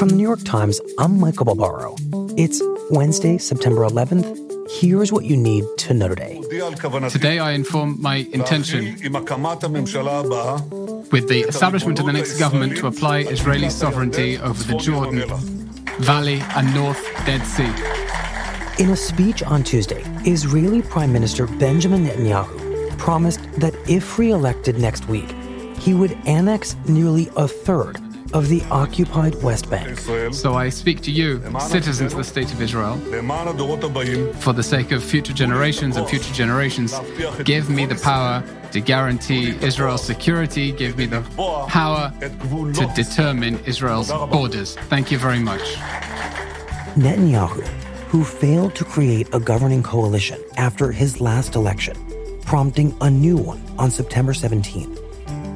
From the New York Times, I'm Michael Barbaro. It's Wednesday, September 11th. Here's what you need to know today. Today, I inform my intention with the establishment of the next government to apply Israeli sovereignty over the Jordan Valley and North Dead Sea. In a speech on Tuesday, Israeli Prime Minister Benjamin Netanyahu promised that if re elected next week, he would annex nearly a third of the occupied West Bank. So I speak to you, citizens of the State of Israel, for the sake of future generations and future generations, give me the power to guarantee Israel's security, give me the power to determine Israel's borders. Thank you very much. Netanyahu, who failed to create a governing coalition after his last election, prompting a new one on September 17th,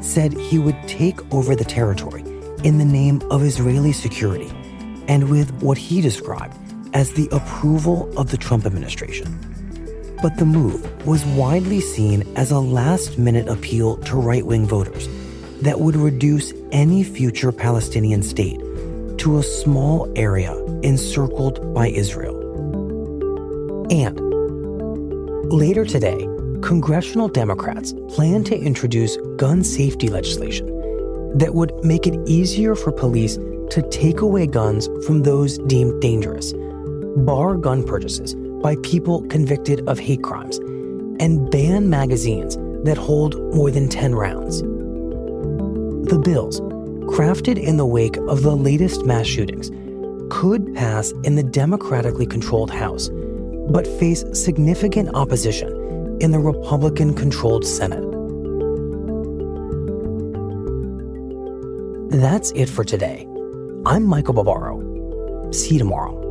said he would take over the territory in the name of Israeli security and with what he described as the approval of the Trump administration. But the move was widely seen as a last minute appeal to right wing voters that would reduce any future Palestinian state to a small area encircled by Israel. And later today, congressional Democrats plan to introduce gun safety legislation that would make it easier for police to take away guns from those deemed dangerous, bar gun purchases by people convicted of hate crimes, and ban magazines that hold more than 10 rounds. The bills, crafted in the wake of the latest mass shootings, could pass in the democratically controlled House, but face significant opposition in the Republican controlled Senate. That's it for today. I'm Michael Barbaro. See you tomorrow.